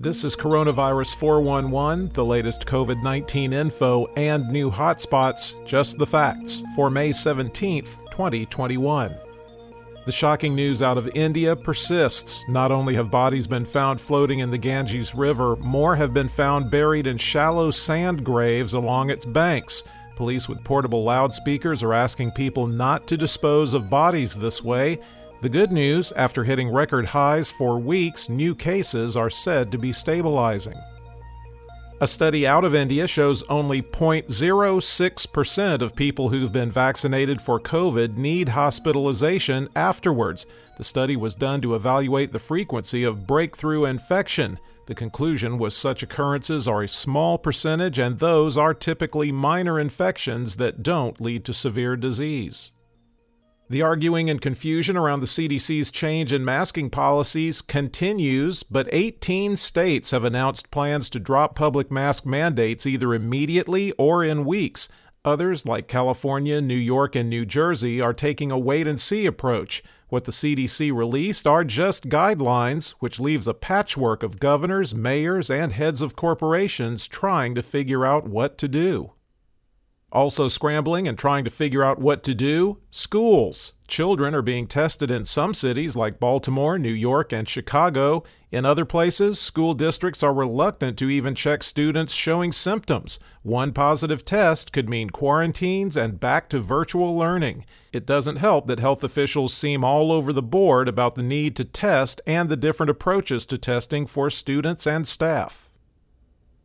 This is Coronavirus 411, the latest COVID 19 info and new hotspots, just the facts, for May 17th, 2021. The shocking news out of India persists. Not only have bodies been found floating in the Ganges River, more have been found buried in shallow sand graves along its banks. Police with portable loudspeakers are asking people not to dispose of bodies this way. The good news after hitting record highs for weeks, new cases are said to be stabilizing. A study out of India shows only 0.06% of people who've been vaccinated for COVID need hospitalization afterwards. The study was done to evaluate the frequency of breakthrough infection. The conclusion was such occurrences are a small percentage, and those are typically minor infections that don't lead to severe disease. The arguing and confusion around the CDC's change in masking policies continues, but 18 states have announced plans to drop public mask mandates either immediately or in weeks. Others, like California, New York, and New Jersey, are taking a wait and see approach. What the CDC released are just guidelines, which leaves a patchwork of governors, mayors, and heads of corporations trying to figure out what to do. Also scrambling and trying to figure out what to do schools. Children are being tested in some cities like Baltimore, New York, and Chicago. In other places, school districts are reluctant to even check students showing symptoms. One positive test could mean quarantines and back to virtual learning. It doesn't help that health officials seem all over the board about the need to test and the different approaches to testing for students and staff.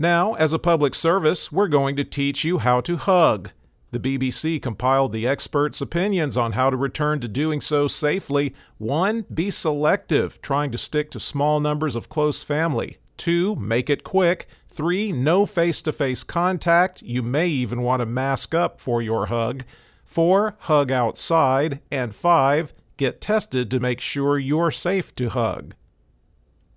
Now, as a public service, we're going to teach you how to hug. The BBC compiled the experts' opinions on how to return to doing so safely. One, be selective, trying to stick to small numbers of close family. Two, make it quick. Three, no face to face contact. You may even want to mask up for your hug. Four, hug outside. And five, get tested to make sure you're safe to hug.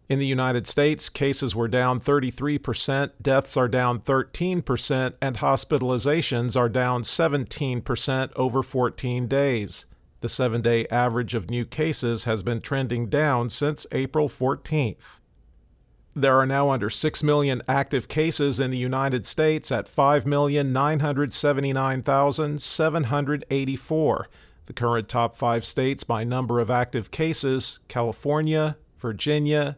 In the United States, cases were down 33%, deaths are down 13%, and hospitalizations are down 17% over 14 days. The seven day average of new cases has been trending down since April 14th. There are now under 6 million active cases in the United States at 5,979,784. The current top five states by number of active cases California, Virginia,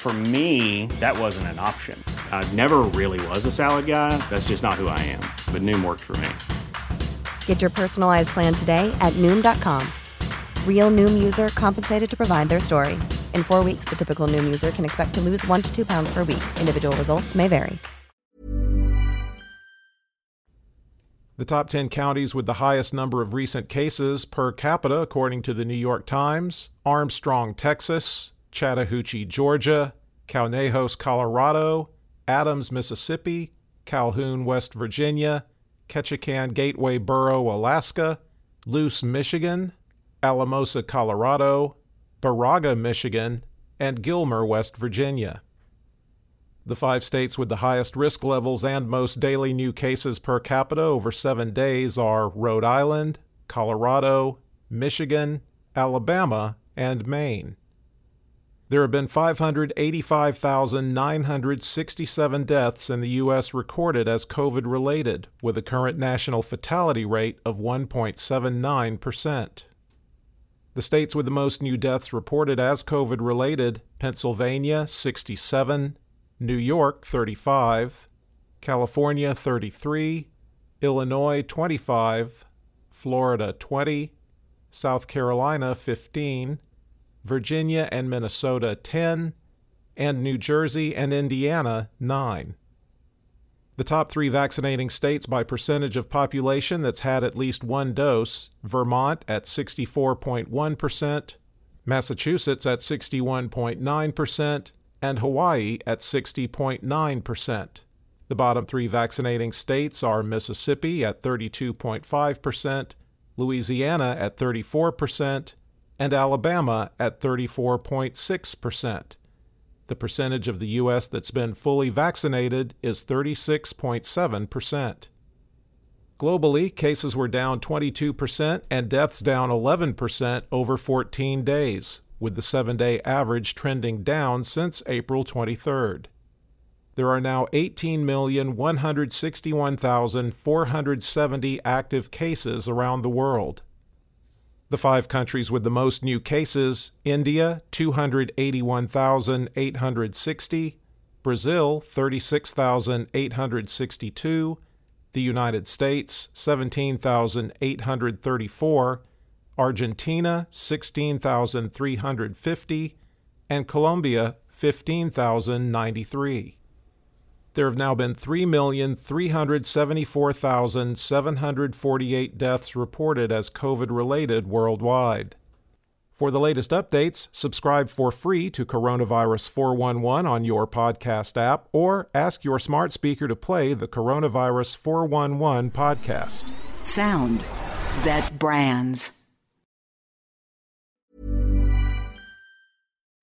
For me, that wasn't an option. I never really was a salad guy. That's just not who I am. But Noom worked for me. Get your personalized plan today at Noom.com. Real Noom user compensated to provide their story. In four weeks, the typical Noom user can expect to lose one to two pounds per week. Individual results may vary. The top 10 counties with the highest number of recent cases per capita, according to the New York Times Armstrong, Texas, Chattahoochee, Georgia, Conejos, Colorado, Adams, Mississippi, Calhoun, West Virginia, Ketchikan Gateway Borough, Alaska, Luce, Michigan, Alamosa, Colorado, Baraga, Michigan, and Gilmer, West Virginia. The five states with the highest risk levels and most daily new cases per capita over seven days are Rhode Island, Colorado, Michigan, Alabama, and Maine. There have been 585,967 deaths in the U.S. recorded as COVID related, with a current national fatality rate of 1.79%. The states with the most new deaths reported as COVID related Pennsylvania, 67, New York, 35, California, 33, Illinois, 25, Florida, 20, South Carolina, 15, Virginia and Minnesota 10, and New Jersey and Indiana 9. The top three vaccinating states by percentage of population that's had at least one dose Vermont at 64.1%, Massachusetts at 61.9%, and Hawaii at 60.9%. The bottom three vaccinating states are Mississippi at 32.5%, Louisiana at 34%, and Alabama at 34.6%. The percentage of the U.S. that's been fully vaccinated is 36.7%. Globally, cases were down 22% and deaths down 11% over 14 days, with the seven day average trending down since April 23rd. There are now 18,161,470 active cases around the world. The five countries with the most new cases India, 281,860, Brazil, 36,862, the United States, 17,834, Argentina, 16,350, and Colombia, 15,093 there have now been 3,374,748 deaths reported as COVID related worldwide. For the latest updates, subscribe for free to Coronavirus 411 on your podcast app or ask your smart speaker to play the Coronavirus 411 podcast. Sound that brands.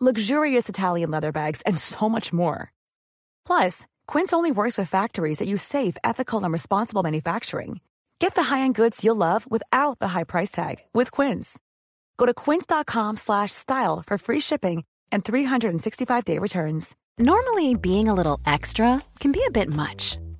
luxurious Italian leather bags, and so much more. Plus, Quince only works with factories that use safe, ethical, and responsible manufacturing. Get the high-end goods you'll love without the high price tag with Quince. Go to quince.com/style for free shipping and 365-day returns. Normally, being a little extra can be a bit much,